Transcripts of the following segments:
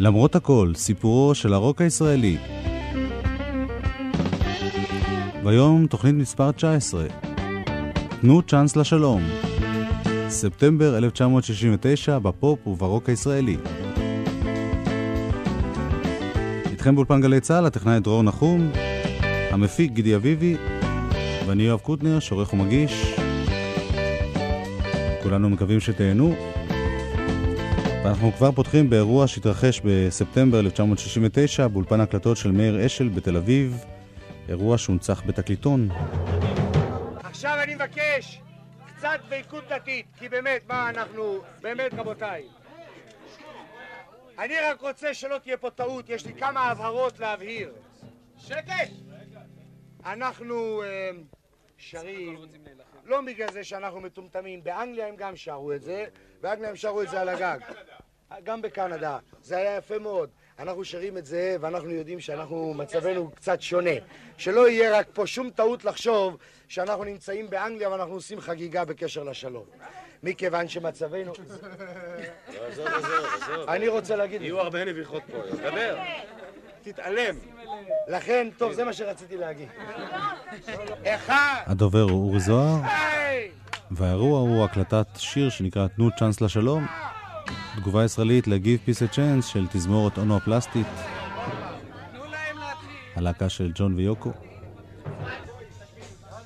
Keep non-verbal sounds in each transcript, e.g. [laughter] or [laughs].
למרות הכל, סיפורו של הרוק הישראלי. והיום תוכנית מספר 19. תנו צ'אנס לשלום. ספטמבר 1969 בפופ וברוק הישראלי. איתכם באולפן גלי צה"ל, הטכנאי דרור נחום, המפיק גידי אביבי, ואני יואב קוטנר, שעורך ומגיש. כולנו מקווים שתהנו. ואנחנו כבר פותחים באירוע שהתרחש בספטמבר 1969 באולפן הקלטות של מאיר אשל בתל אביב, אירוע שהונצח בתקליטון. עכשיו אני מבקש קצת דבקות דתית, כי באמת, מה אנחנו, באמת רבותיי. אני רק רוצה שלא תהיה פה טעות, יש לי כמה הבהרות להבהיר. שקט! אנחנו אה, שרים, לא בגלל זה שאנחנו מטומטמים, באנגליה הם גם שרו את זה, באנגליה הם שרו את זה על הגג. גם בקנדה, זה היה יפה מאוד. אנחנו שרים את זה ואנחנו יודעים שאנחנו, מצבנו קצת שונה. שלא יהיה רק פה שום טעות לחשוב שאנחנו נמצאים באנגליה ואנחנו עושים חגיגה בקשר לשלום. מכיוון שמצבנו... [laughs] עזוב, עזוב, עזוב. אני רוצה להגיד... יהיו הרבה נביחות פה, דבר. תתעלם. לכן, טוב, זה מה שרציתי להגיד. אחד! הדובר הוא אורי זוהר! והאירוע הוא הקלטת שיר שנקרא תנו צ'אנס לשלום, תגובה ישראלית ל-Give Peace a Chance של תזמורת אונו הפלסטית, הלהקה של ג'ון ויוקו.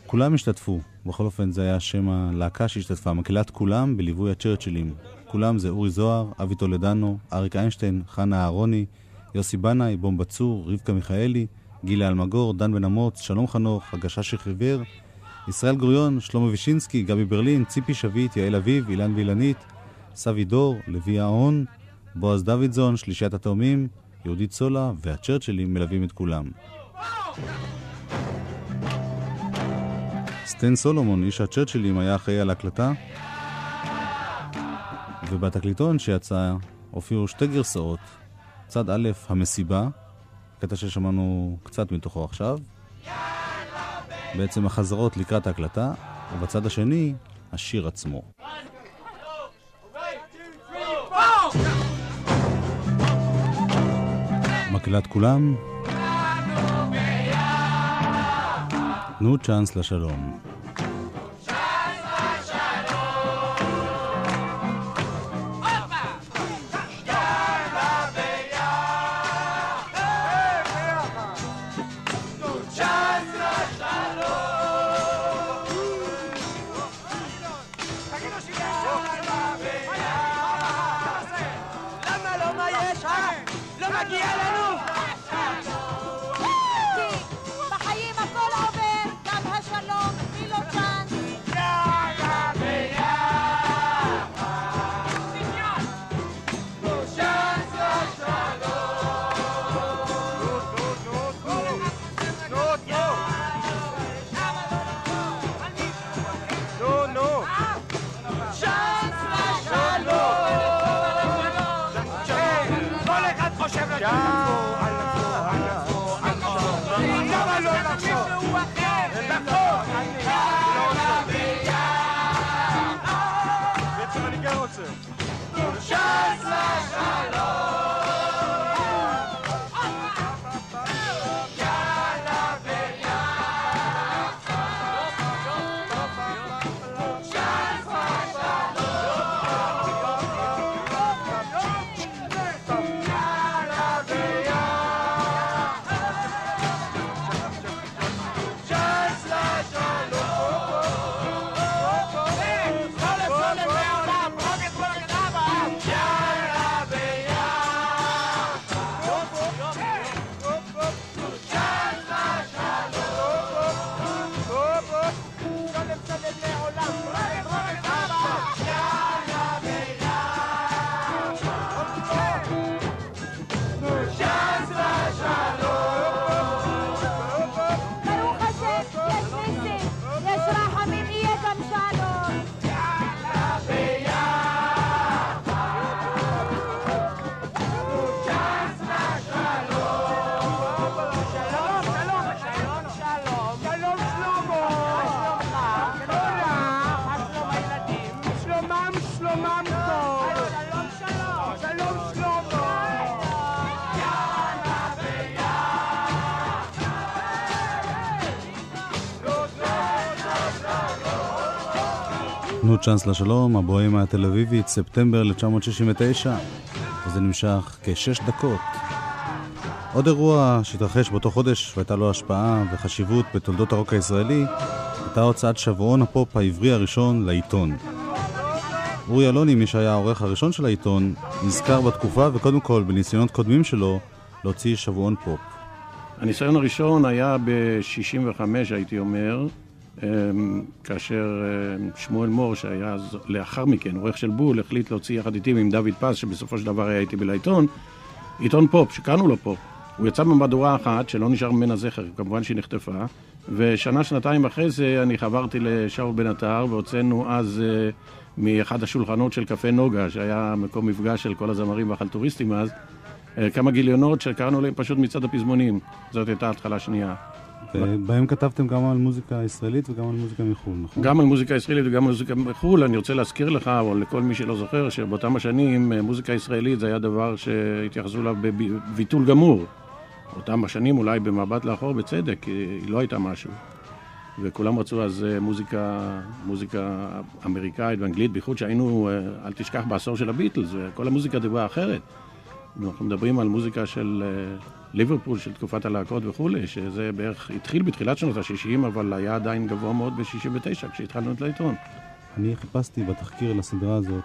כולם השתתפו, בכל אופן זה היה שם הלהקה שהשתתפה, מקהלת כולם בליווי הצ'רצ'ילים. כולם זה אורי זוהר, אבי טולדנו, אריק איינשטיין, חנה אהרוני, יוסי בנאי, בום בצור, רבקה מיכאלי, גילה אלמגור, דן בן אמוץ, שלום חנוך, הגשש חיוור, ישראל גוריון, שלמה וישינסקי, גבי ברלין, ציפי שביט, יעל אביב, אילן וילנית, סבי דור, לוי ההון, בועז דוידזון, שלישיית התאומים, יהודית סולה והצ'רצ'לים מלווים את כולם. סטן סולומון, איש הצ'רצ'לים, היה אחראי על ההקלטה, ובתקליטון שיצא הופיעו שתי גרסאות. צד א', המסיבה, קטע ששמענו קצת מתוכו עכשיו, בעצם החזרות לקראת ההקלטה, ובצד השני, השיר עצמו. מקהלת כולם, תנו צ'אנס לשלום. צ'אנס לשלום, הבוהמה התל אביבית, ספטמבר 1969, וזה נמשך כשש דקות. עוד אירוע שהתרחש באותו חודש והייתה לו השפעה וחשיבות בתולדות הרוק הישראלי, הייתה הוצאת שבועון הפופ העברי הראשון להיטון. אורי אלוני, מי שהיה העורך הראשון של העיתון, נזכר בתקופה וקודם כל בניסיונות קודמים שלו להוציא שבועון פופ. הניסיון הראשון היה ב-65, הייתי אומר, כאשר אמ, שמואל מור, שהיה לאחר מכן עורך של בול, החליט להוציא יחד איתי ועם דוד פז, שבסופו של דבר היה איתי בלהיטון, עיתון פופ, שקראנו לו פופ. הוא יצא במהדורה אחת, שלא נשאר ממנה זכר, כמובן שהיא נחטפה, ושנה, שנתיים אחרי זה אני חברתי לשאול בן עטר, והוצאנו אז אה, מאחד השולחנות של קפה נוגה, שהיה מקום מפגש של כל הזמרים והחלטוריסטים אז, אה, כמה גיליונות שקראנו להם פשוט מצעד הפזמונים. זאת הייתה התחלה שנייה. ובהם כתבתם גם על מוזיקה ישראלית וגם על מוזיקה מחו"ל, נכון? גם על מוזיקה ישראלית וגם על מוזיקה מחו"ל. אני רוצה להזכיר לך, או לכל מי שלא זוכר, שבאותם השנים אה, מוזיקה ישראלית זה היה דבר שהתייחסו אליו בביטול גמור. באותם השנים אולי במבט לאחור בצדק, היא לא הייתה משהו. וכולם רצו אז אה, מוזיקה, מוזיקה אמריקאית ואנגלית, בייחוד שהיינו, אה, אל תשכח, בעשור של הביטלס, וכל המוזיקה דיברה אחרת. אנחנו מדברים על מוזיקה של ליברפול של תקופת הלהקות וכולי, שזה בערך התחיל בתחילת שנות ה-60, אבל היה עדיין גבוה מאוד ב-69 כשהתחלנו את לעיתון. אני חיפשתי בתחקיר לסדרה הזאת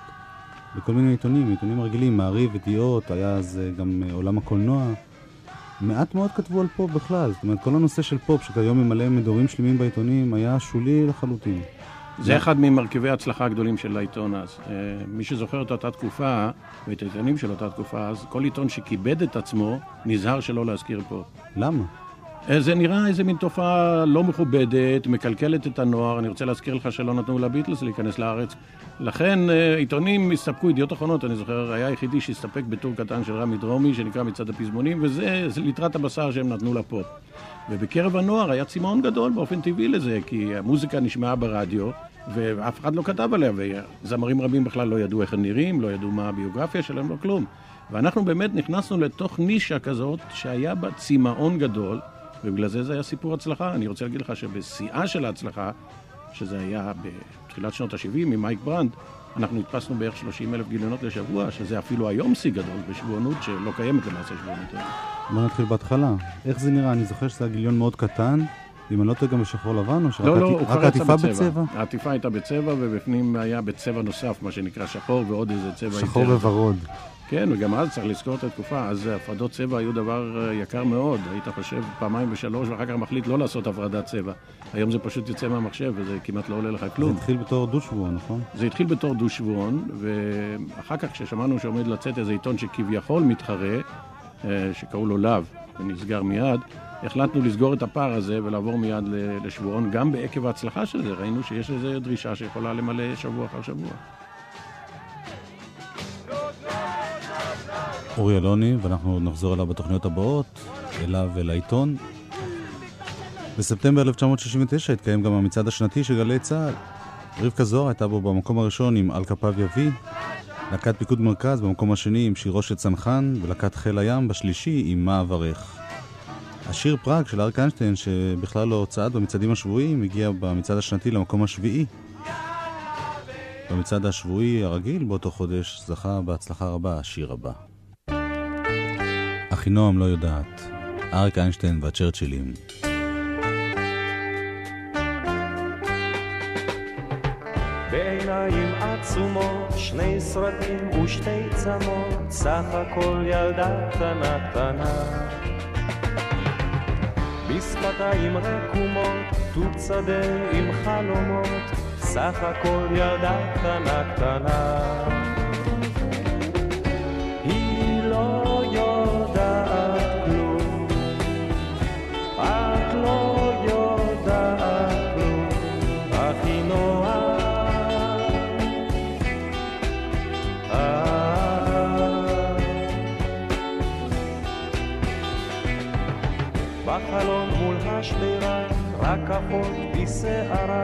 בכל מיני עיתונים, עיתונים רגילים, מעריב, ידיעות, היה אז אה, גם אה, עולם הקולנוע. מעט מאוד כתבו על פופ בכלל, זאת אומרת כל הנושא של פופ שכיום ממלא מדורים שלמים בעיתונים היה שולי לחלוטין. זה אחד ממרכיבי ההצלחה הגדולים של העיתון אז. אה, מי שזוכר את אותה תקופה, ואת העיתונים של אותה תקופה אז, כל עיתון שכיבד את עצמו, נזהר שלא להזכיר פה. למה? אה, זה נראה איזה מין תופעה לא מכובדת, מקלקלת את הנוער. אני רוצה להזכיר לך שלא נתנו לביטלס להיכנס לארץ. לכן אה, עיתונים הסתפקו, ידיעות אחרונות, אני זוכר, היה היחידי שהסתפק בטור קטן של רמי דרומי, שנקרא מצעד הפזמונים, וזה ליטרת הבשר שהם נתנו לפופ. ובקרב הנוער היה צמאון גדול באופן טבעי לזה, כי המוזיקה נשמעה ברדיו, ואף אחד לא כתב עליה, וזמרים רבים בכלל לא ידעו איך הם נראים, לא ידעו מה הביוגרפיה שלהם, לא כלום. ואנחנו באמת נכנסנו לתוך נישה כזאת שהיה בה צמאון גדול, ובגלל זה זה היה סיפור הצלחה. אני רוצה להגיד לך שבשיאה של ההצלחה, שזה היה בתחילת שנות ה-70 עם מייק ברנד, אנחנו הדפסנו בערך 30 אלף גיליונות לשבוע, שזה אפילו היום שיא גדול בשבוענות שלא קיימת למעשה שבוענות. בוא נתחיל בהתחלה. איך זה נראה? אני זוכר שזה היה גיליון מאוד קטן. אם אני לא טועה גם בשחור לבן, או שרק לא, לא, העטיפה בצבע? העטיפה הייתה בצבע, ובפנים היה בצבע נוסף, מה שנקרא שחור, ועוד איזה צבע שחור בוורוד. כן, וגם אז צריך לזכור את התקופה, אז הפרדות צבע היו דבר אה, יקר מאוד. היית חושב פעמיים ושלוש, ואחר כך מחליט לא לעשות הפרדת צבע. היום זה פשוט יוצא מהמחשב, וזה כמעט לא עולה לך כלום. זה התחיל בתור דו-שבועון, נכון? זה התחיל בתור דו-שבועון, ואחר כך כששמענו שעומד לצאת איזה עיתון שכביכול מתחרה, אה, שקראו לו להב, ונסגר מיד, החלטנו לסגור את הפער הזה ולעבור מיד לשבועון, גם בעקב ההצלחה של זה, ראינו שיש איזו דרישה שיכולה למלא שבוע אחר שבוע. אורי אלוני, ואנחנו נחזור אליו בתוכניות הבאות, אליו ולעיתון. בספטמבר 1969 התקיים גם המצעד השנתי של גלי צה"ל. רבקה זוהר הייתה בו במקום הראשון עם על כפיו יביא, להקת פיקוד מרכז במקום השני עם שירו של צנחן, ולהקת חיל הים בשלישי עם מה אברך. השיר פראג של אריק איינשטיין, שבכלל לא צעד במצעדים השבועיים, הגיע במצעד השנתי למקום השביעי. במצעד השבועי הרגיל באותו חודש זכה בהצלחה רבה השיר הבא. אחינועם לא יודעת, אריק איינשטיין והצ'רצ'ילים. בעיניים עצומות, שני סרטים ושתי צמות, סך הכל ילדה קטנה קטנה. בשפתיים רקומות, טוב שדה עם חלומות, סך הכל ילדה קטנה קטנה. רק אחות בשערה,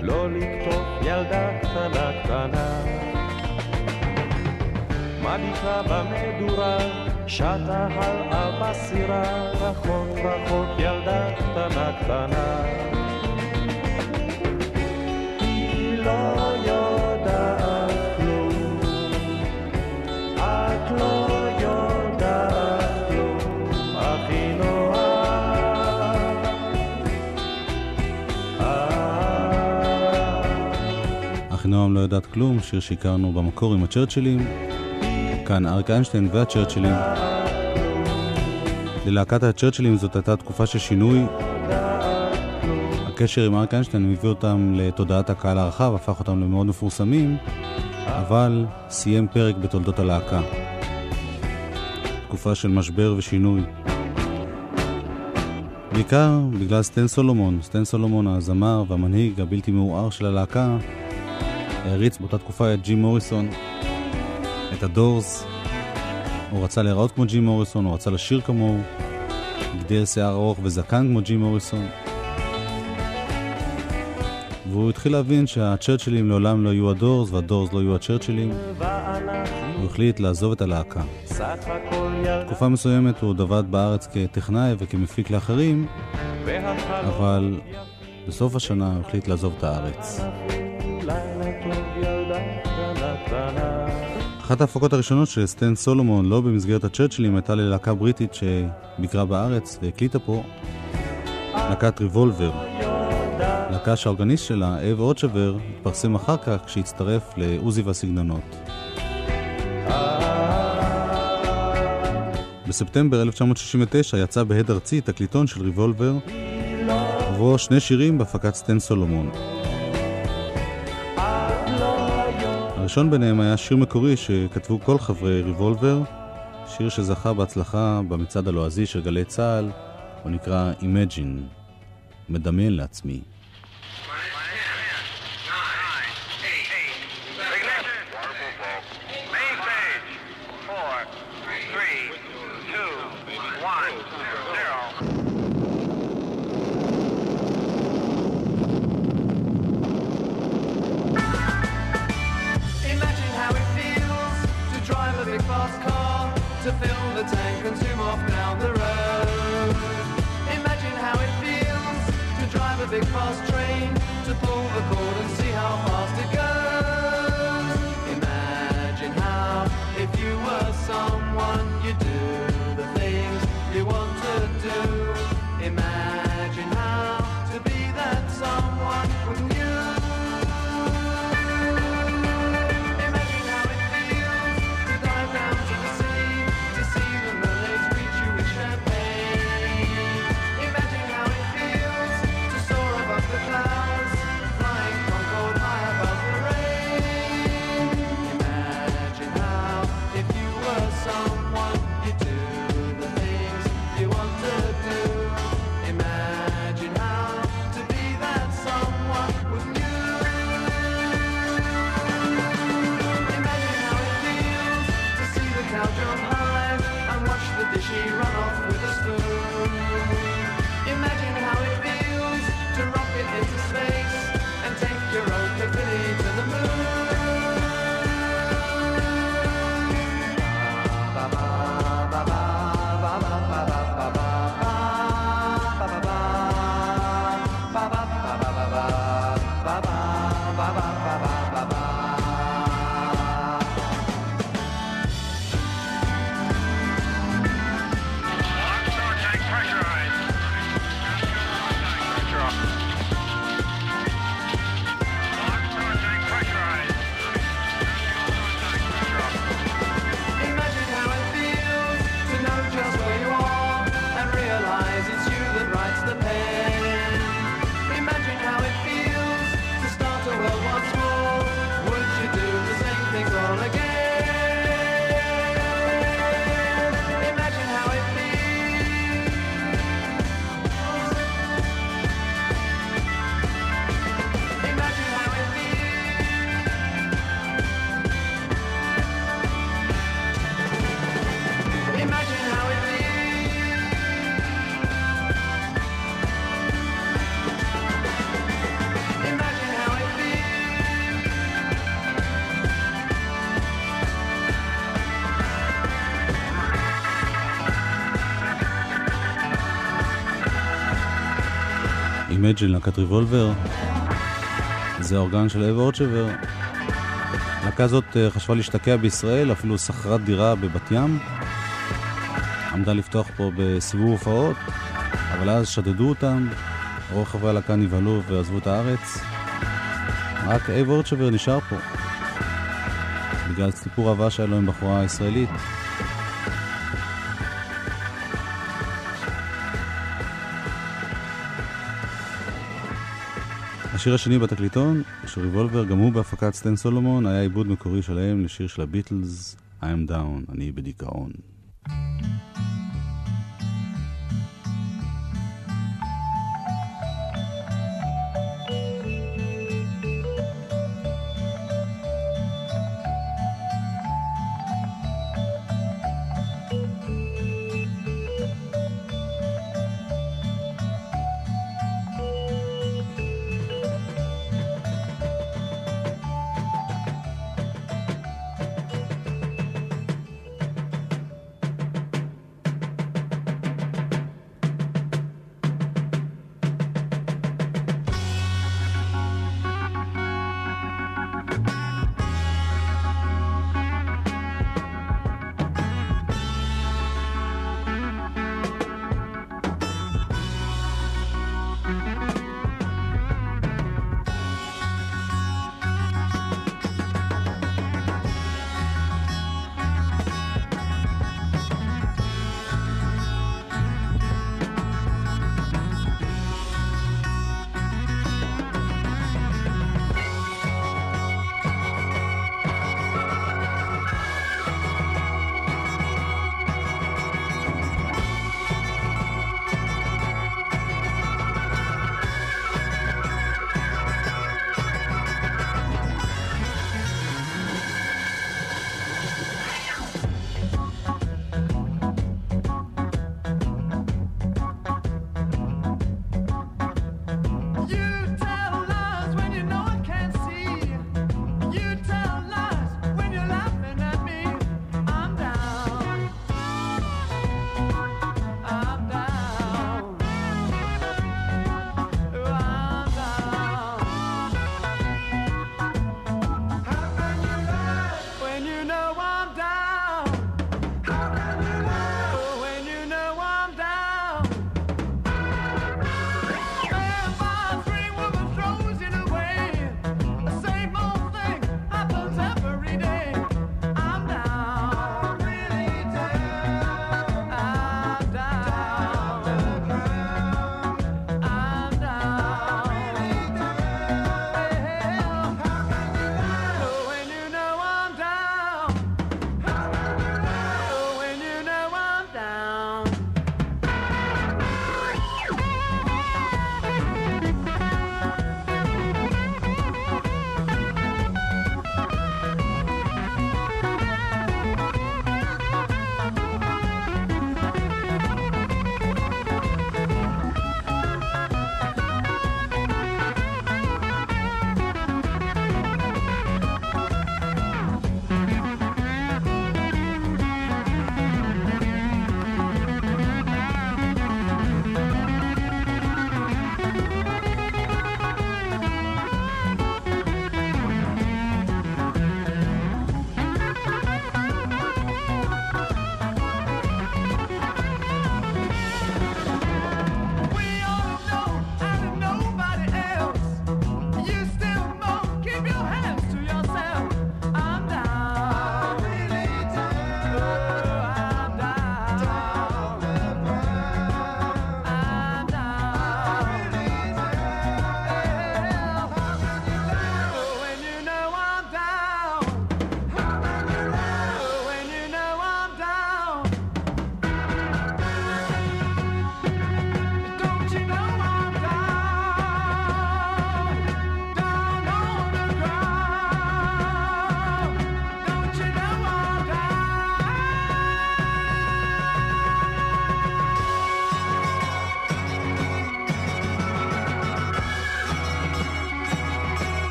לא לקטוף ילדה קטנה קטנה. מביטה במדורה, שטה הלאה בסירה, רחוק רחוק ילדה קטנה קטנה. היא לא יודעת אחינועם לא יודעת כלום, שיר שהכרנו במקור עם הצ'רצ'ילים. כאן אריק איינשטיין והצ'רצ'ילים. ללהקת הצ'רצ'ילים זאת הייתה תקופה של שינוי. הקשר עם אריק איינשטיין מביא אותם לתודעת הקהל הרחב, הפך אותם למאוד מפורסמים, אבל סיים פרק בתולדות הלהקה. תקופה של משבר ושינוי. בעיקר בגלל סטן סולומון. סטן סולומון, הזמר והמנהיג הבלתי מעורער של הלהקה, העריץ באותה תקופה את ג'ים מוריסון, את הדורס. הוא רצה להיראות כמו ג'ים מוריסון, הוא רצה לשיר כמוהו, גדל שיער ארוך וזקן כמו ג'ים מוריסון. והוא התחיל להבין שהצ'רצ'ילים לעולם לא יהיו הדורס והדורס לא יהיו הצ'רצ'ילים. הוא החליט לעזוב את הלהקה. תקופה מסוימת הוא דבד בארץ כטכנאי וכמפיק לאחרים, אבל בסוף השנה הוא החליט לעזוב את הארץ. אחת ההפקות הראשונות של סטן סולומון, לא במסגרת הצ'רצ'ילים, הייתה ללהקה בריטית שביקרה בארץ והקליטה פה, להקת ריבולבר. להקה שהאורגניסט שלה, אב אוצ'בר, התפרסם אחר כך כשהצטרף לעוזי והסגנונות. בספטמבר 1969 יצא בהד ארצי תקליטון של ריבולבר, ובו שני שירים בהפקת סטן סולומון. הראשון ביניהם היה שיר מקורי שכתבו כל חברי ריבולבר, שיר שזכה בהצלחה במצעד הלועזי של גלי צה"ל, הוא נקרא Imagine, מדמיין לעצמי. Damage של להקת ריבולבר. זה האורגן של אב אורצ'בר. הלהקה הזאת אה, חשבה להשתקע בישראל, אפילו שכרה דירה בבת ים. עמדה לפתוח פה בסיבוב הופעות, אבל אז שדדו אותם, רוב חברי הלהקה נבהלו ועזבו את הארץ. רק אב אורצ'בר נשאר פה, בגלל סיפור אהבה שהיה לו עם בחורה ישראלית. השיר השני בתקליטון, של ריבולבר, גם הוא בהפקת סטן סולומון, היה עיבוד מקורי שלהם לשיר של הביטלס, I'm Down, אני בדיכאון.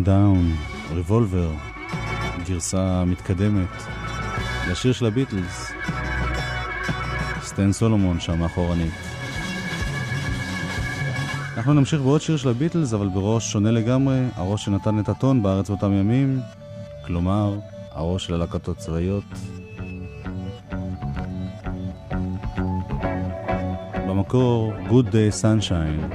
Time Down, Revolver, גרסה מתקדמת, לשיר של הביטלס, סטן סולומון שם מאחורנית. אנחנו נמשיך בעוד שיר של הביטלס, אבל בראש שונה לגמרי, הראש שנתן את הטון בארץ באותם ימים, כלומר, הראש של הלהקות הצבאיות. במקור, Good Day Sunshine.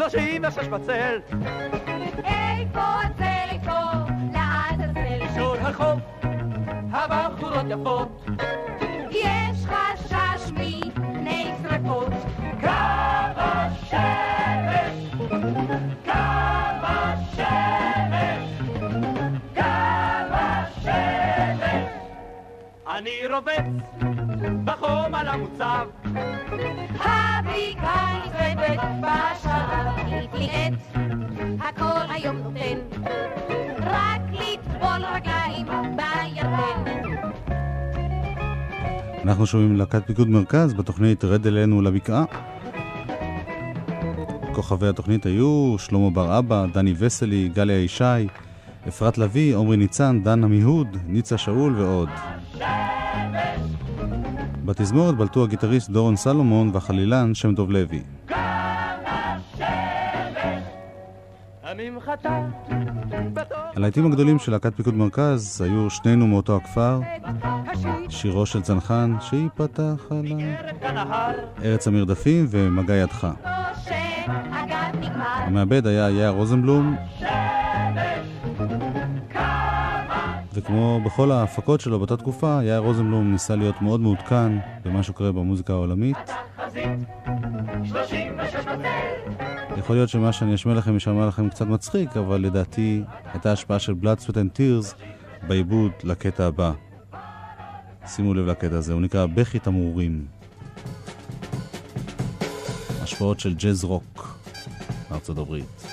שלושים ושש בצל, איפה הצל, איפה לעזאזל? שור החוף, הבחורות יפות, יש חשש מפני שרפות. קו השמש, קו השמש, קו השמש. אני רובץ בחום על המוצב, הבקעה נצרבת בשער, להתליט, הכל היום נותן, רק לטבול רגליים בירדן. אנחנו שומעים להקת פיקוד מרכז בתוכנית רד אלינו לבקעה. כוכבי התוכנית היו שלמה בר אבא, דני וסלי, גליה ישי, אפרת לביא, עמרי ניצן, דן עמיהוד, ניצה שאול ועוד. בתזמורת בלטו הגיטריסט דורון סלומון והחלילן שם דוב לוי. הממחטה בתוך הלהיטים הגדולים של להקת פיקוד מרכז היו שנינו מאותו הכפר, שירו של צנחן שייפתח עליו, ערב כנהר, ארץ המרדפים ומגע ידך. המעבד היה יאיר רוזנבלום, וכמו בכל ההפקות שלו באותה תקופה, יאיר רוזנבלום ניסה להיות מאוד מעודכן במה שקורה במוזיקה העולמית. יכול להיות שמה שאני אשמיע לכם יישמע לכם קצת מצחיק, אבל לדעתי הייתה השפעה של Blood, Sweat and Tears בעיבוד לקטע הבא. שימו לב לקטע הזה, הוא נקרא בכי תמרורים. השפעות של ג'אז רוק מארצות הברית.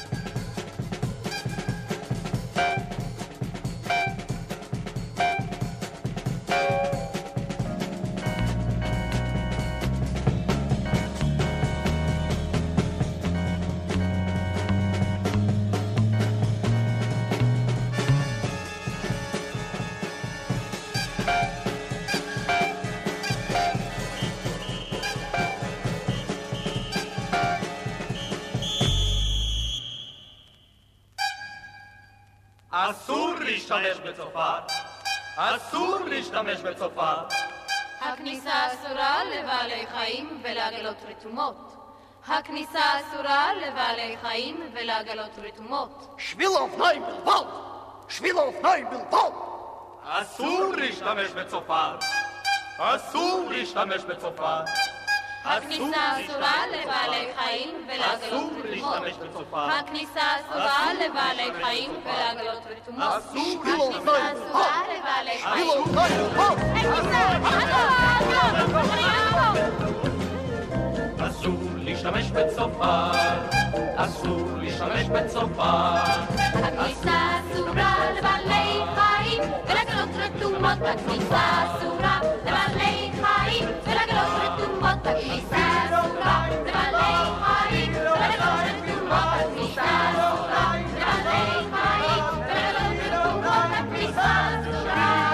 הכניסה אסורה לבעלי חיים ולעגלות רתומות. שביל האופניים בלבד! שביל האופניים בלבד! אסור להשתמש בצופר! אסור להשתמש בצופר! הכניסה אסורה לבעלי חיים ולעגלות רתומות. הכניסה אסורה לבעלי חיים ולעגלות רתומות. אסור הכניסה אסורה לבעלי חיים. האופניים בלבד! אין כניסה! עזוב! עזוב! להשתמש בצופר! אסור להשתמש בצופר! הכניסה אסורה לבעלי חיים ולעגלות רתומות. הכניסה אסורה לבעלי חיים ולעגלות רתומות. הכניסה אסורה לבעלי חיים ולעגלות רתומות. הכניסה אסורה לבעלי חיים ולעגלות רתומות. הכניסה אסורה.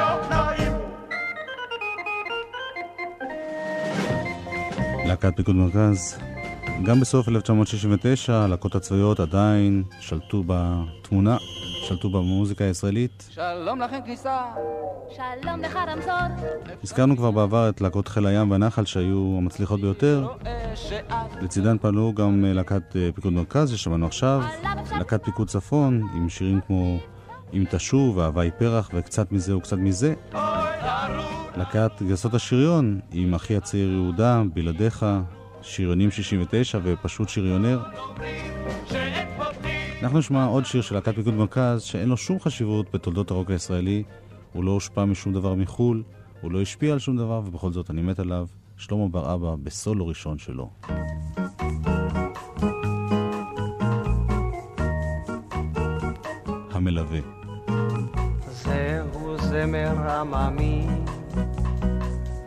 להקת פיקוד מרכז. גם בסוף 1969 הלהקות הצבאיות עדיין שלטו בתמונה, שלטו במוזיקה הישראלית. שלום לכם כניסה! שלום לך רמזור. הזכרנו כבר בעבר את להקות חיל הים והנחל שהיו המצליחות ביותר. לצידן פעלו גם אה, להקת אה, פיקוד מרכז ששמענו עכשיו, להקת פיקוד צפון עם שירים כמו אם תשוב, אהבה היא פרח וקצת מזה וקצת מזה. להקת גייסות השריון עם אחי הצעיר יהודה, בלעדיך, שריונים 69 ופשוט שריונר. אנחנו נשמע עוד שיר של להקת פיקוד מרכז שאין לו שום חשיבות בתולדות הרוק הישראלי, הוא לא הושפע משום דבר מחו"ל, הוא לא השפיע על שום דבר ובכל זאת אני מת עליו, שלמה בר אבא בסולו ראשון שלו. המלווה. זהו זמר עממי,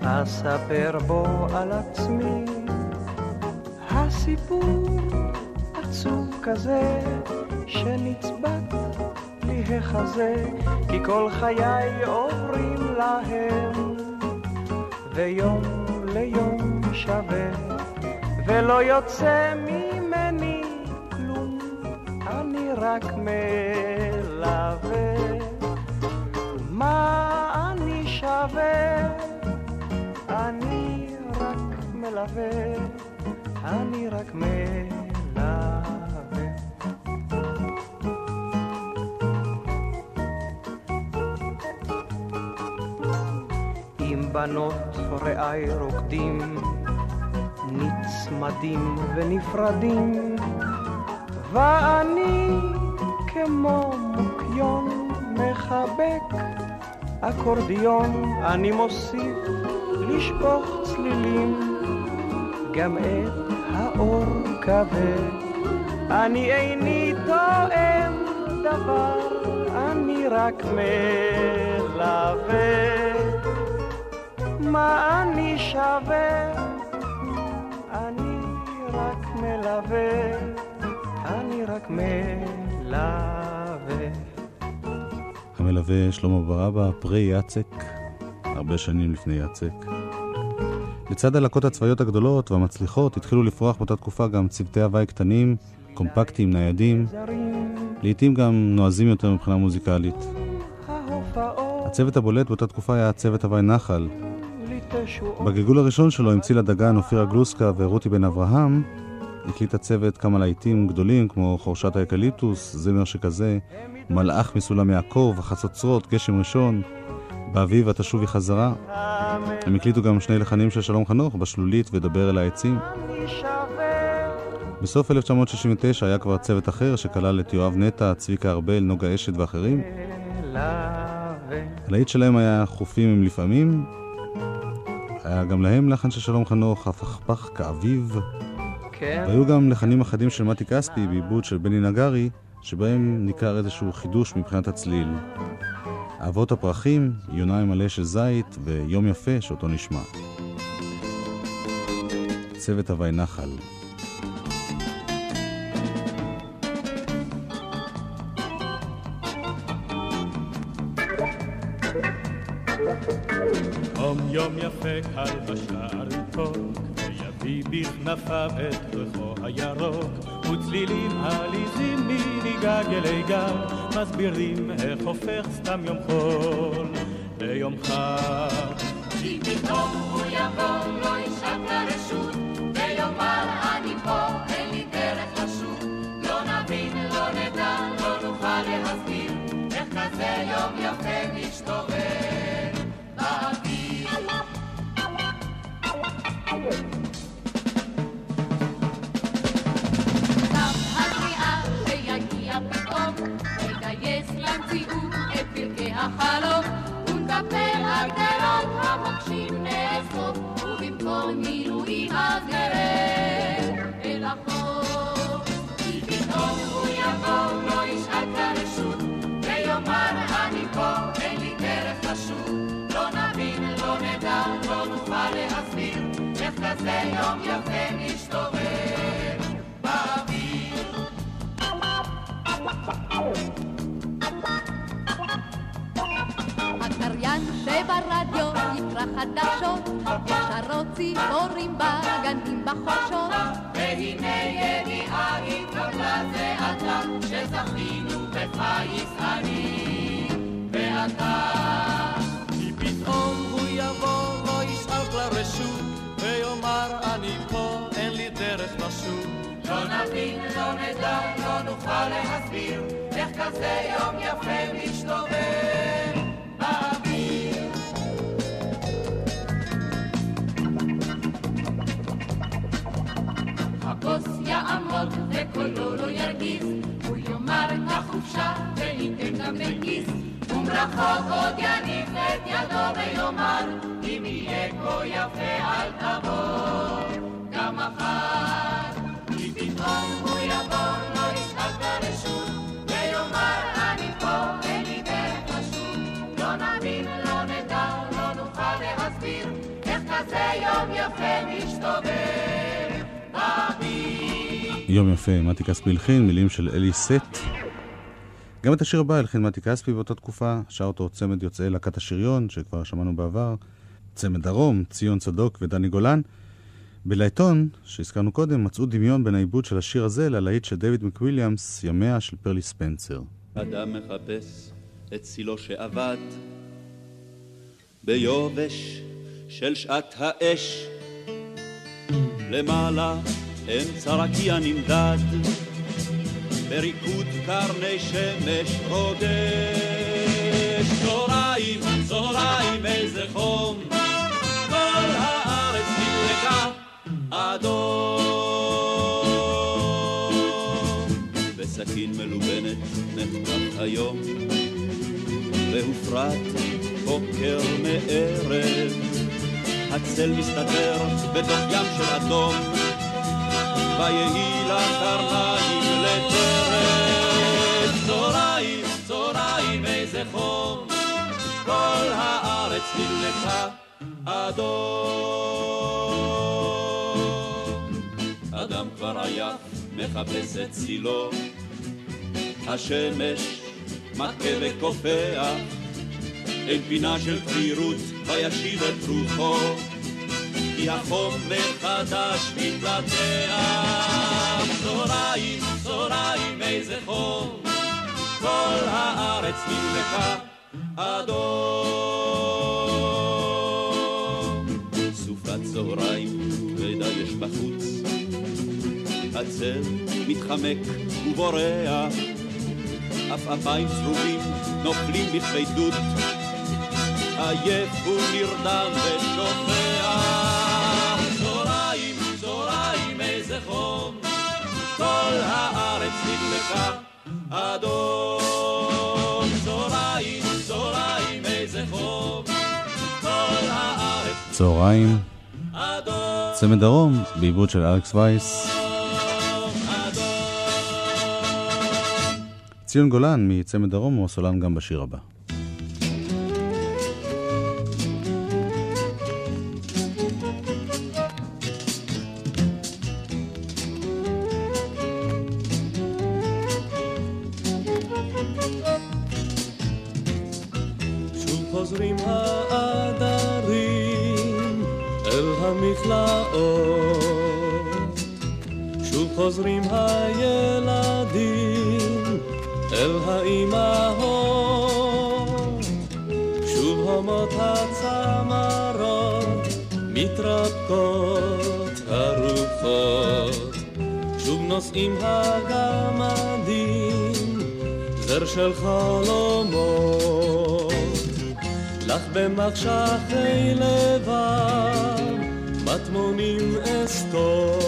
אספר בו על עצמי. הסיפור עצוב כזה, שנצבט לי החזה, כי כל חיי עוברים להם, ויום ליום שווה, ולא יוצא ממני כלום, אני רק מלווה. מה אני שווה? אני רק מלווה. אני רק מלווה. עם בנות רעי רוקדים, נצמדים ונפרדים, ואני כמו מוקיון מחבק אקורדיון, אני מוסיף לשפוך צלילים, גם את האור כבד. אני איני תואם דבר, אני רק מלווה. מה אני שווה? אני רק מלווה, אני רק מלווה. המלווה שלמה ברבא, פרי יצק, הרבה שנים לפני יצק. לצד הלהקות הצבאיות הגדולות והמצליחות התחילו לפרוח באותה תקופה גם צוותי הוואי קטנים, קומפקטיים, ניידים, לעיתים גם נועזים יותר מבחינה מוזיקלית. הצוות הבולט באותה תקופה היה צוות הווי נח"ל. בגלגול הראשון שלו עם צילה דגן, אופירה גלוסקה ורותי בן אברהם, הקליט הצוות כמה להיטים גדולים כמו חורשת האקליפטוס, זמר שכזה, מלאך מסולם יעקב, החצוצרות, גשם ראשון, באביב את תשובי חזרה. הם הקליטו גם שני לחנים של שלום חנוך, בשלולית ודבר אל העצים. בסוף 1969 היה כבר צוות אחר שכלל את יואב נטע, צביקה ארבל, נוגה אשד ואחרים. הלהיט שלהם היה חופים עם לפעמים. היה גם להם לחן של שלום חנוך, הפכפך כאביב. והיו גם לחנים אחדים של מתי כספי בעיבוד של בני נגרי, שבהם ניכר איזשהו חידוש מבחינת הצליל. אהבות הפרחים, יוניים מלא של זית ויום יפה שאותו נשמע. צוות הווי נחל. יום יום יפה קל בשער יתוק, ויביא בכנפיו את ריחו הירוק, וצלילים עליזים מגג אלי גג, מסבירים איך הופך סתם יום חול ליום חג. כי פתאום הוא יבוא, לא ישאל לרשות, ויאמר אני פה, אין לי דרך לשוב. לא נבין, לא נדע, לא נוכל להסביר, איך כזה יום יפה משתובב באוויר. המוקשים נאסוף, ובמקום מילואים אז נרד אל החוף. כי פתאום הוא יבוא, לא ישאל כרשות, ויאמר אני פה, אין לי דרך לשוב. לא נבין, לא נדע, לא נוכל להסביר, איך כזה יום יפה משתובב באוויר. הקריין שברדיו יקרא חדשות, ישרות ציפורים בגנים בחורשות. והנה ידיעה התקבלה זה עתה, שזכינו בפיס אני ואתה. כי פתאום הוא יבוא, לא ישאל לרשות, ויאמר אני פה, אין לי דרך לשוב. לא נבין, לא נדע, לא נוכל להסביר, איך כזה יום יפה משתובב הכוס יעמוד וקולו לא ירגיז, הוא יאמר החופשה וניתן גם בן כיס, ומרחוק עוד יניף את ידו ויאמר, אם יהיה כה יפה אל תבוא גם מחר. כי פתאום הוא יבוא, לא ישאל ברשות, ויאמר אני פה, אין לי דרך לשוב. לא נבין, לא נדע, לא נוכל להסביר, איך כזה יום יפה משתובב. יום יפה, מתי כספי הלחין, מילים של אלי סט. גם את השיר הבא הלחין מתי כספי באותה תקופה, שר אותו צמד יוצאי להקת השריון, שכבר שמענו בעבר, צמד דרום, ציון צדוק ודני גולן. בלעיתון, שהזכרנו קודם, מצאו דמיון בין העיבוד של השיר הזה ללהיט של דייוויד מקוויליאמס, ימיה של פרלי ספנסר. אדם מחפש את צילו שאבד ביובש של שעת האש למעלה אמצע רקיע נמדד, בריקוד קרני שמש רודש. צהריים, צהריים, איזה חום, כל הארץ נדלקה אדום. וסכין מלובנת נחתך היום, והופרט בוקר מערב. הצל מסתתר בתוך ים של אדום, ויהי לה קרניים לטרף. צהריים, צהריים, איזה חום, כל הארץ נדלקה אדום. אדם כבר עייף, מחפש את צילו, השמש מכה וקופח, אין פינה של קבירות, וישיב את רוחו, כי החום מחדש מתפתח. צהריים, צהריים, איזה חום, כל הארץ נדלקה אדום. סופת צהריים, כבדה יש בחוץ, הצל מתחמק ובורח, עפעפיים צרובים נופלים בכבדות, עייף ונרדם ושוכח. כל הארץ נדלקה אדום. צהריים, צהריים, איזה חום, כל הארץ צהריים, אדום. צמד דרום, בעיבוד של אלכס וייס. ציון גולן מצמד דרום הוא הסולן גם בשיר הבא. נושאים הגמדים זר של חלומות. לך במחשכי לבב, מטמונים אסתור,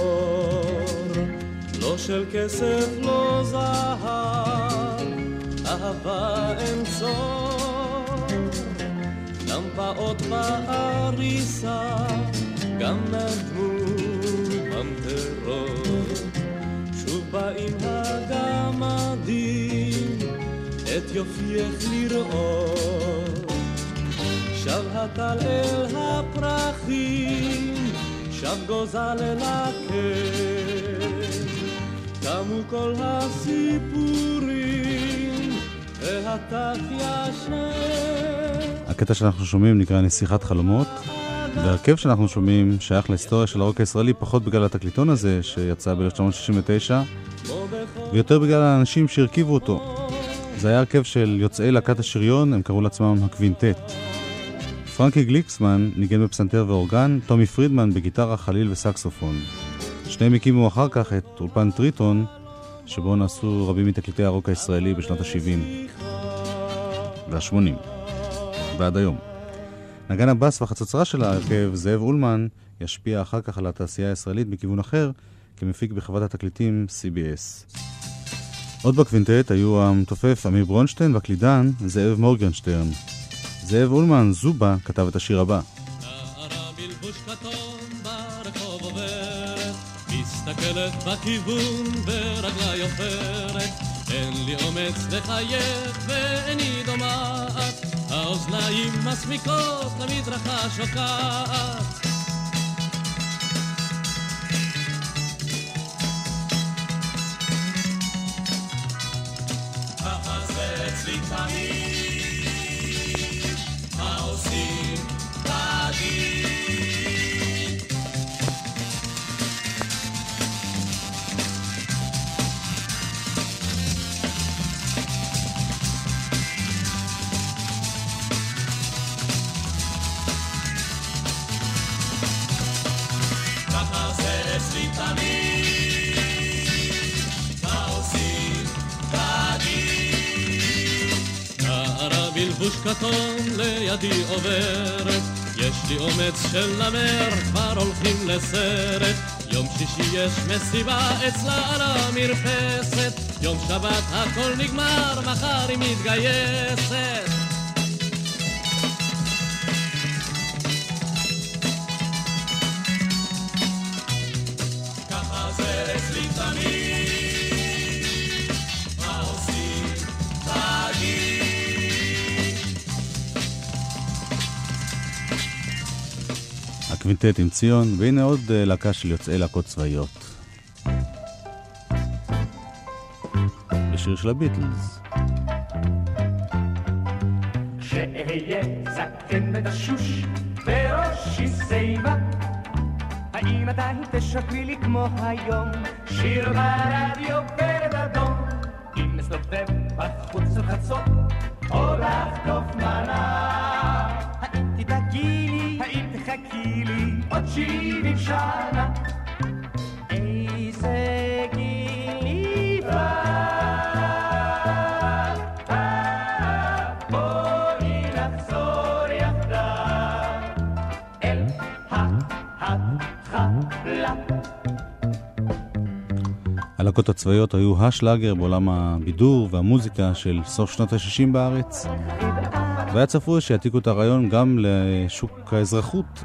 לא של כסף, לא זהב, אהבה אין צור. גם פעוט בעריסה, גם נדמו את יופייך לראות. שב הטל אל הפרחים, שב גוזל אל הקן. תמו כל הסיפורים, והטף ישן. הקטע שאנחנו שומעים נקרא נסיכת חלומות, והרכב שאנחנו שומעים שייך להיסטוריה של הרוק הישראלי פחות בגלל התקליטון הזה שיצא ב-1969, ויותר בגלל האנשים שהרכיבו אותו. זה היה הרכב של יוצאי להקת השריון, הם קראו לעצמם הקווינטט. פרנקי גליקסמן ניגן בפסנתר ואורגן, טומי פרידמן בגיטרה, חליל וסקסופון. שניהם הקימו אחר כך את אולפן טריטון, שבו נעשו רבים מתקליטי הרוק הישראלי בשנות ה-70 וה-80 ועד היום. נגן הבאס והחצוצרה של ההרכב, זאב אולמן, ישפיע אחר כך על התעשייה הישראלית מכיוון אחר, כמפיק בחברת התקליטים CBS. עוד בקווינטט היו המתופף אמיר ברונשטיין והקלידן זאב מורגנשטרן. זאב אולמן, זובה, כתב את השיר הבא. מסתכלת בכיוון ברגלי עופרת. אין לי אומץ לחייך ואיני דומעת, האוזניים מסמיקות למדרכה שוקעת. זה אצלי כתום לידי עוברת. יש לי אומץ של נמר, כבר הולכים לסרט. יום שישי יש מסיבה אצלה על המרפסת. יום שבת הכל נגמר, מחר היא מתגייסת הקווינטט עם ציון, והנה עוד אה, להקה של יוצאי להקות צבאיות. בשיר של הביטלס. שאהיה זקן ותשוש וראשי שיבה האם עדיין תשקרי לי כמו היום שיר ברדיו ורד אדום אם אסתובב בחוץ של חצות או לחטוף מנה 70 שנה. הלהקות הצבאיות היו השלאגר בעולם הבידור והמוזיקה של סוף שנות ה-60 בארץ. והיה צפוי שיעתיקו את הרעיון גם לשוק האזרחות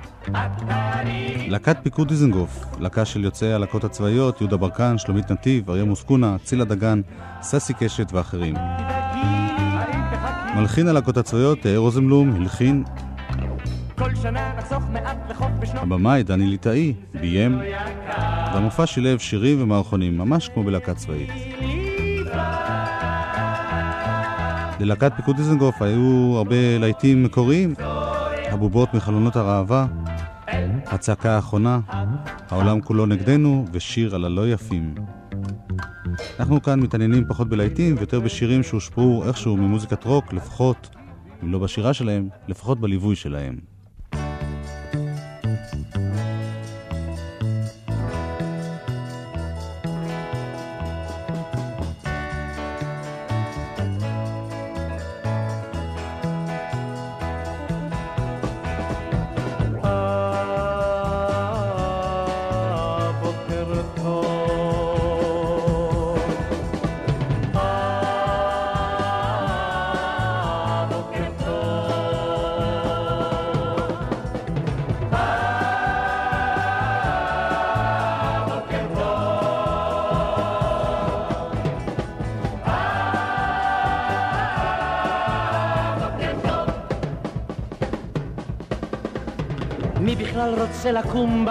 להקת פיקוד דיזנגוף, להקה של יוצאי הלהקות הצבאיות, יהודה ברקן, שלומית נתיב, אריה מוסקונה, צילה דגן, ססי קשת ואחרים. מלחין הלהקות הצבאיות, תאיר רוזנבלום, הלחין, הבמאי דני ליטאי, ביים, והמופע שילב שירים ומערכונים, ממש כמו בלהקה צבאית. ללהקת פיקוד דיזנגוף היו הרבה להיטים מקוריים, הבובות מחלונות הראווה, הצעקה האחרונה, העולם כולו נגדנו ושיר על הלא יפים. אנחנו כאן מתעניינים פחות בלהיטים ויותר בשירים שהושפעו איכשהו ממוזיקת רוק, לפחות, אם לא בשירה שלהם, לפחות בליווי שלהם.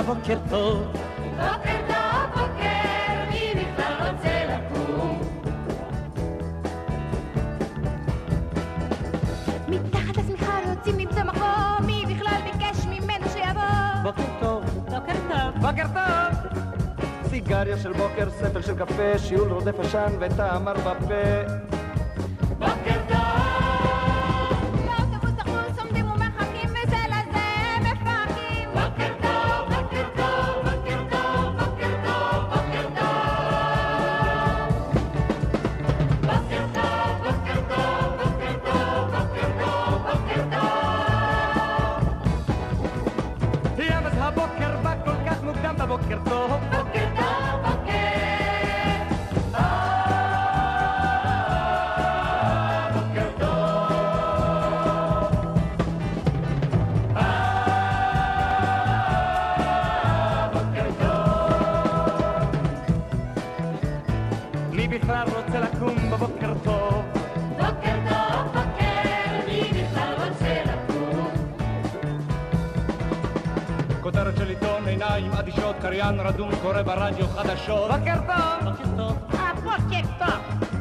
בבוקר טוב? בוקר טוב, בוקר, מי בכלל רוצה לקום? מתחת לשמחה רוצים למצוא מקום, מי בכלל ביקש ממנו שיבוא? בוקר טוב. בוקר טוב. בוקר טוב! סיגריה של בוקר, ספל של קפה, שיעול רודף עשן וטעם מר בפה. קורא ברדיו חדשות. בוקר טוב! בוקר טוב. הבוקר טוב.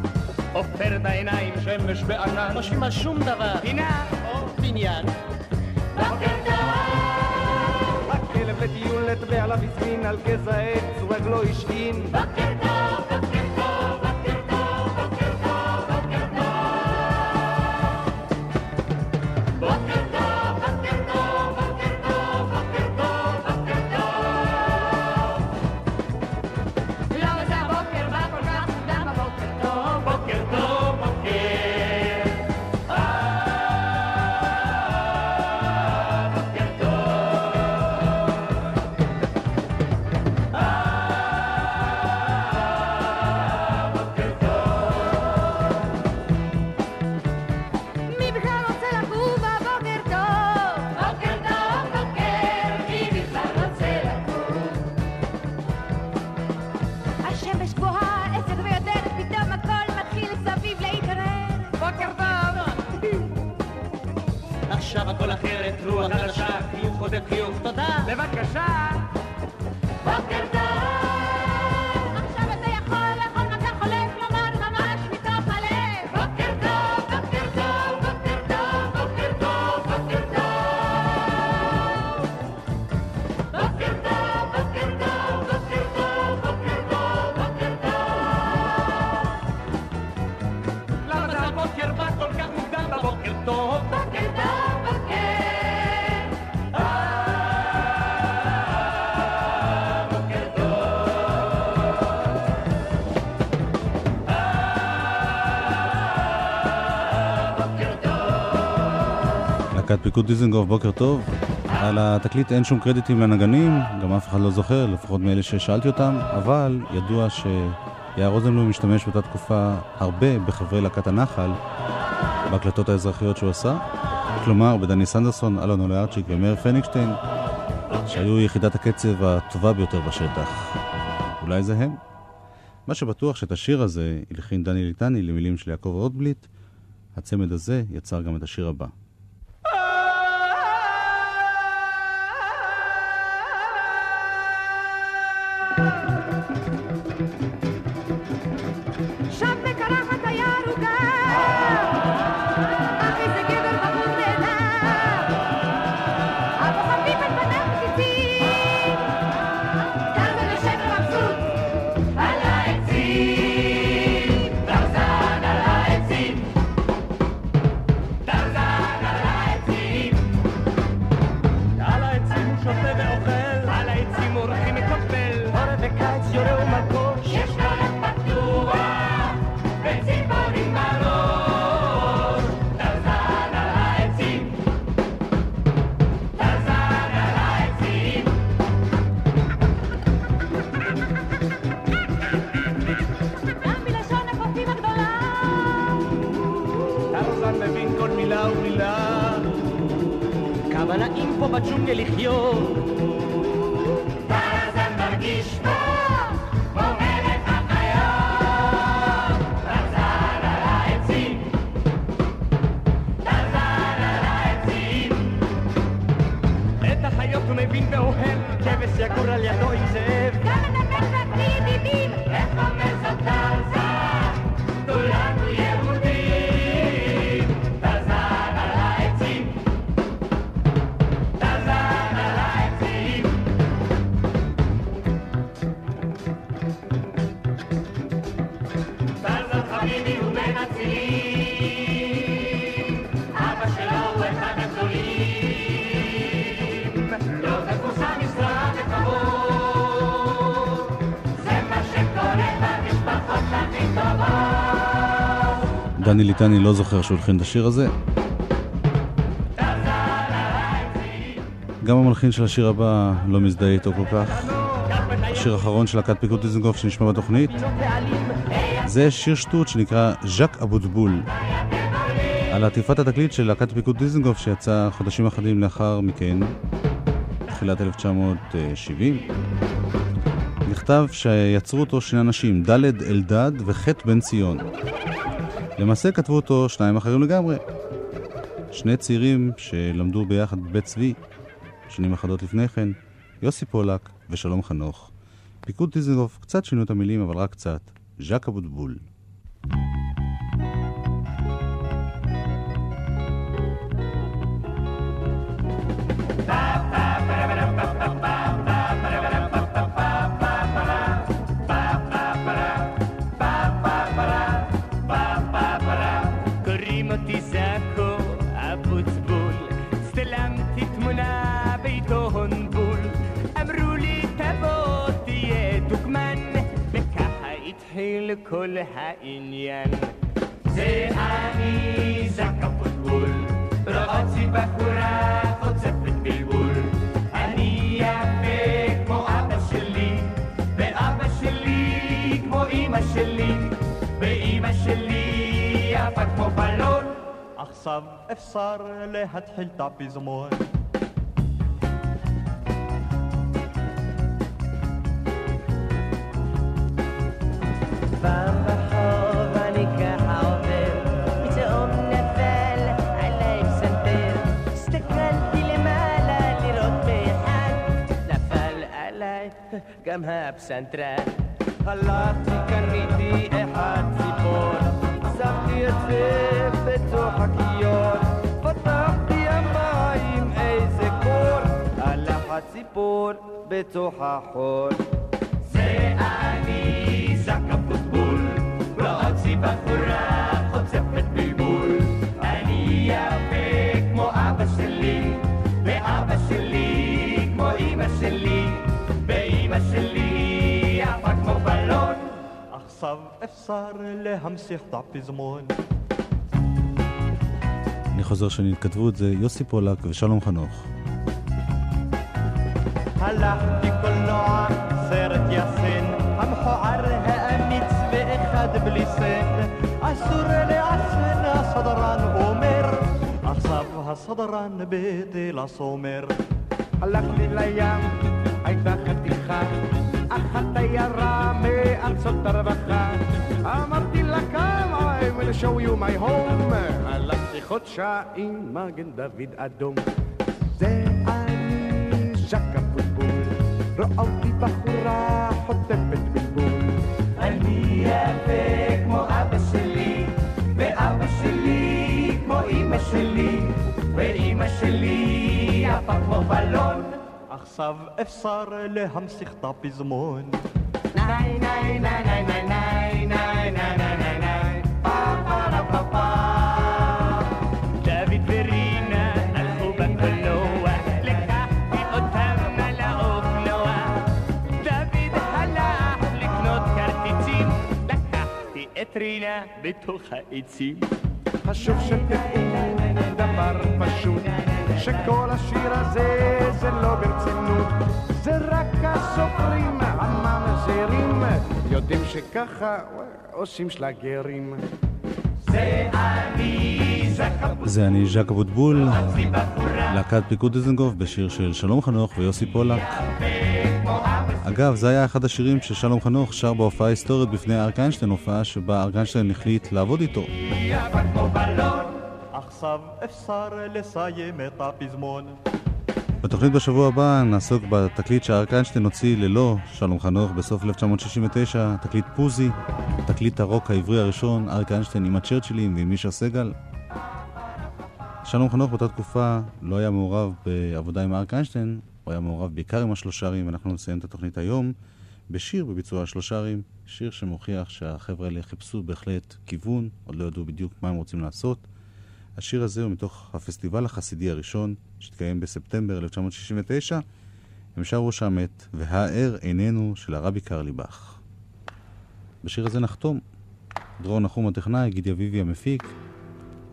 עופר את העיניים, שמש בענן. לא שומע שום דבר. פינה, בניין. בוקר טוב, הכלב לטיול נטבע עליו הזמין על גזע עץ ורגלו השעין. בוקר טוב, פיקוד דיזנגוף, בוקר טוב. על התקליט אין שום קרדיטים לנגנים, גם אף אחד לא זוכר, לפחות מאלה ששאלתי אותם, אבל ידוע שיער רוזנבלום משתמש באותה תקופה הרבה בחברי להקת הנחל, בהקלטות האזרחיות שהוא עשה. כלומר, בדני סנדרסון, אלון אוליארצ'יק ומאיר פניגשטיין, שהיו יחידת הקצב הטובה ביותר בשטח. אולי זה הם? מה שבטוח שאת השיר הזה הלחין דני ליטני למילים של יעקב רוטבליט, הצמד הזה יצר גם את השיר הבא. בג'ונגל לחיות. טרזן מרגיש פה כמו מלך החיות. טרזן על העצים. טרזן על העצים. את החיות הוא מבין ואוהב, כבש יגור על ידו עם זאב. דני ליטני לא זוכר שהוא הלחין את השיר הזה. גם המלחין של השיר הבא לא מזדהה איתו כל כך. השיר האחרון של להקת פיקוד דיזנגוף שנשמע בתוכנית זה שיר שטות שנקרא ז'אק אבוטבול. על עטיפת התקליט של להקת פיקוד דיזנגוף שיצא חודשים אחדים לאחר מכן, תחילת 1970. נכתב שיצרו אותו שני אנשים, ד' אלדד וח' בן ציון. למעשה כתבו אותו שניים אחרים לגמרי. שני צעירים שלמדו ביחד בבית צבי, שנים אחדות לפני כן, יוסי פולק ושלום חנוך. פיקוד דיזנגוף קצת שינו את המילים, אבל רק קצת. ז'אק אבוטבול. קוראים התחיל כל העניין. זה אני זק אבוטבול, רחצתי בחורה חוצפת בלבול. אני יפה כמו אבא שלי, ואבא שלי כמו אמא שלי, ואמא שלי יפה כמו בלון. עכשיו אפשר להתחיל את הפזמון. גם הפסנתרן. הלכתי, קניתי אחד ציפור, שמתי את זה בתוך הכיור, פתחתי המים איזה קור, הלך הציפור בתוך החור. זה אני זק הבוטבול, רצי בחורה חוצפת בלבול, אני יפה עכשיו אפשר להמשיך את הפזמון. אני חוזר שנית, כתבו את זה יוסי פולק ושלום חנוך. הלכתי קולנוע, סרט יסן, המכוער האמיץ ואחד בלי סן. אסור לעשן, הסדרן אומר, עכשיו הסדרן בתל הסומר. הלכתי לים, הייתה חתיכה, אחת תיירה מארצות הרווחה. אמרתי לה כמה, I will show you my home. הלכתי חודשיים, מגן דוד אדום. זה אני ז'ק אבוטבול, רואה אותי בחורה חוטפת בלבול. אני יפה כמו אבא שלי, ואבא שלי כמו אמא שלי, ואמא שלי יפה כמו בלון. עכשיו אפשר להמשיך את הפזמון. ניי ניי ניי ניי ניי ניי ניי ניי ניי ניי ניי פה פה פה פה פה דוד ורינה הלכו בקולנוע לקחתי אותם על האופנוע דוד הלך לקנות כרטיסים לקחתי את רינה בתוך העצים חשוב שתדעו דבר פשוט, שכל השיר הזה זה לא ברצינות, זה רק הסופרים הממזרים, יודעים שככה עושים שלגרים. זה אני זק אבוטבול, להקת פיקוד דיזנגוף בשיר של שלום חנוך ויוסי פולק. אגב, זה היה אחד השירים ששלום חנוך שר בהופעה היסטורית בפני אריק איינשטיין, הופעה שבה אריק איינשטיין החליט לעבוד איתו. עכשיו אפשר לסיים את הפזמון. בתוכנית בשבוע הבא נעסוק בתקליט שאריק איינשטיין הוציא ללא שלום חנוך בסוף 1969, תקליט פוזי, תקליט הרוק העברי הראשון, אריק איינשטיין עם הצ'רצ'ילים ועם מישה סגל. שלום חנוך באותה תקופה לא היה מעורב בעבודה עם אריק איינשטיין, הוא היה מעורב בעיקר עם השלושרים, ואנחנו נסיים את התוכנית היום בשיר בביצוע השלושרים, שיר שמוכיח שהחבר'ה האלה חיפשו בהחלט כיוון, עוד לא ידעו בדיוק מה הם רוצים לעשות. השיר הזה הוא מתוך הפסטיבל החסידי הראשון, שהתקיים בספטמבר 1969. הם שרו שם את "והאר איננו" של הרבי קרליבך. בשיר הזה נחתום. דרור נחום הטכנאי, גידי אביבי המפיק,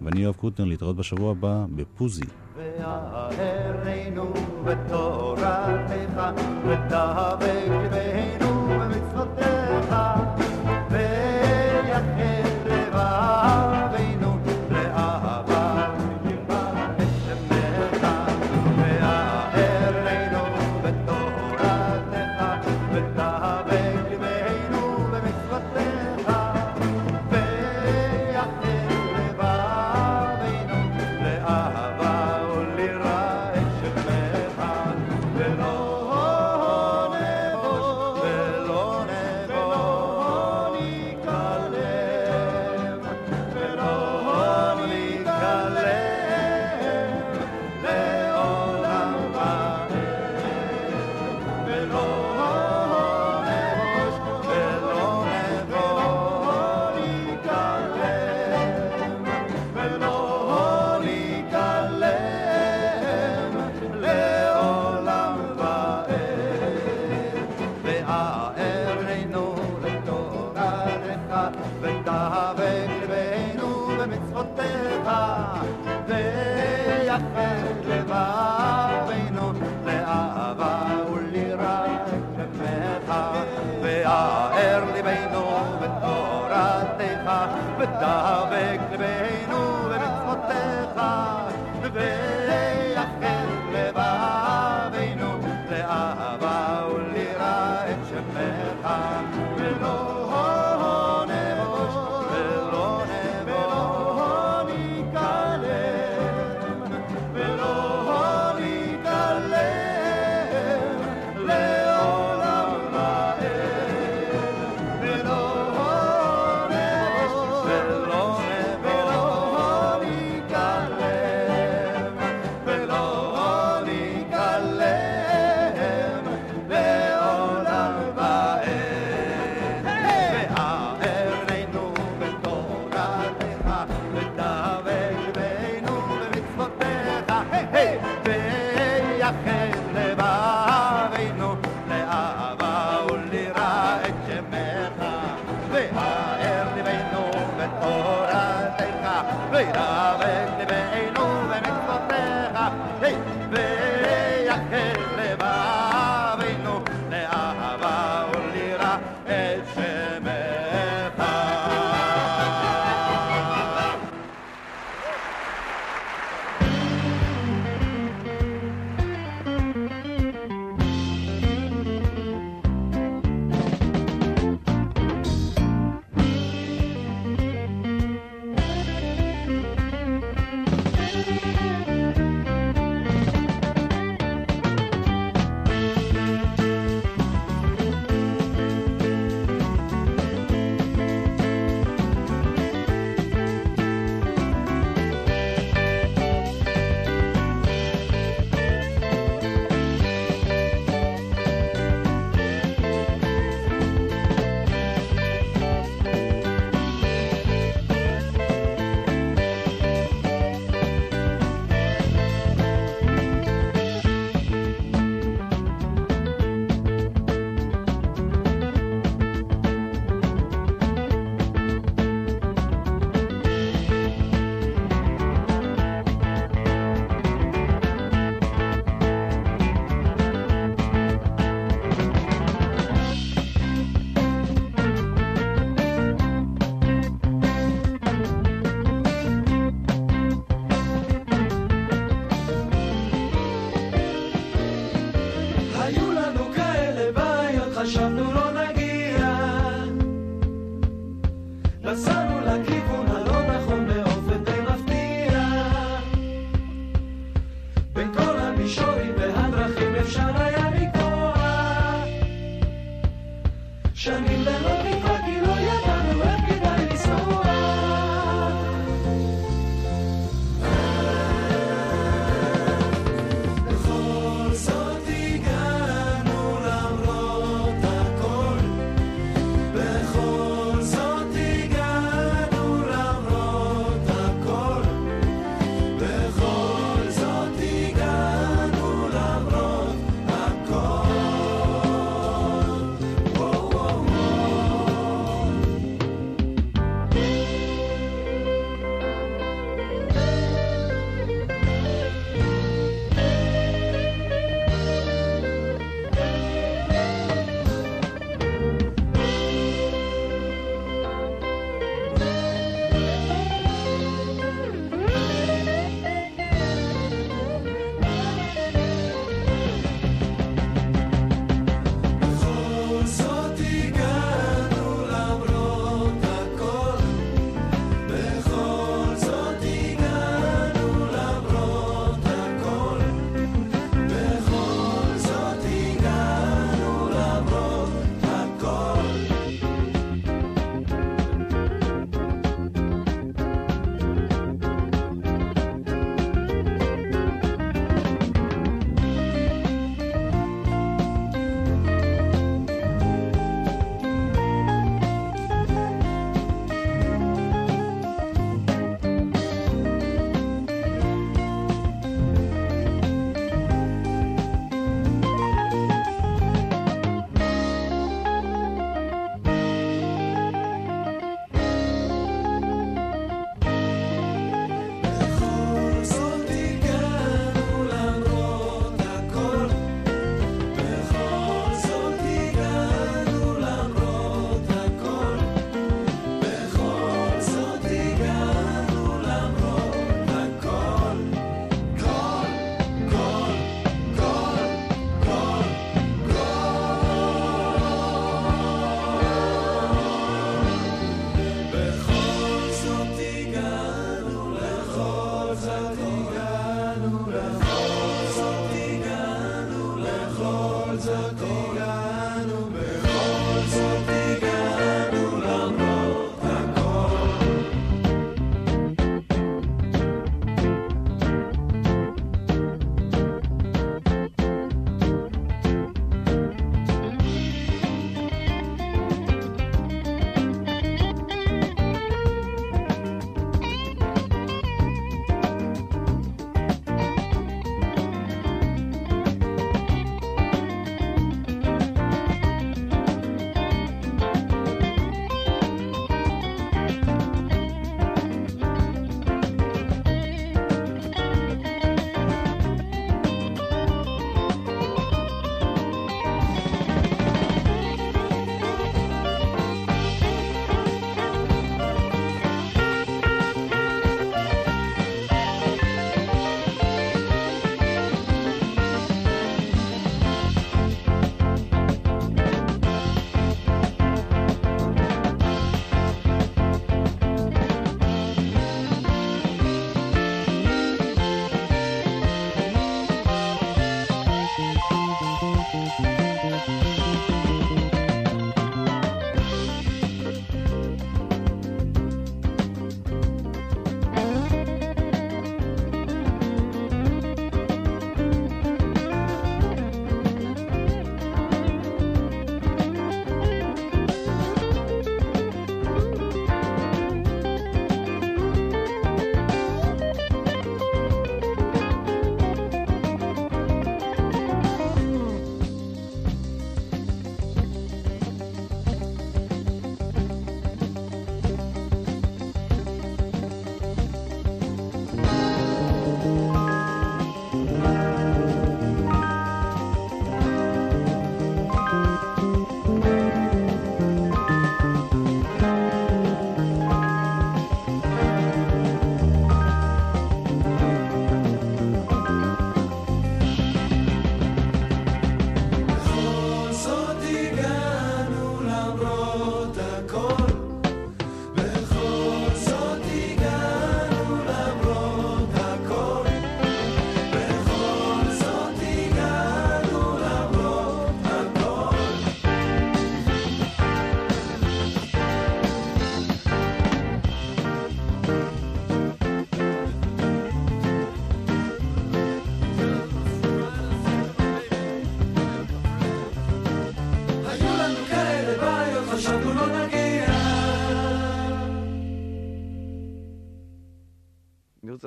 ואני יואב קוטנר להתראות בשבוע הבא בפוזי. והערנו בתורתך, ודבק לבנו במצוותיך,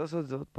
אני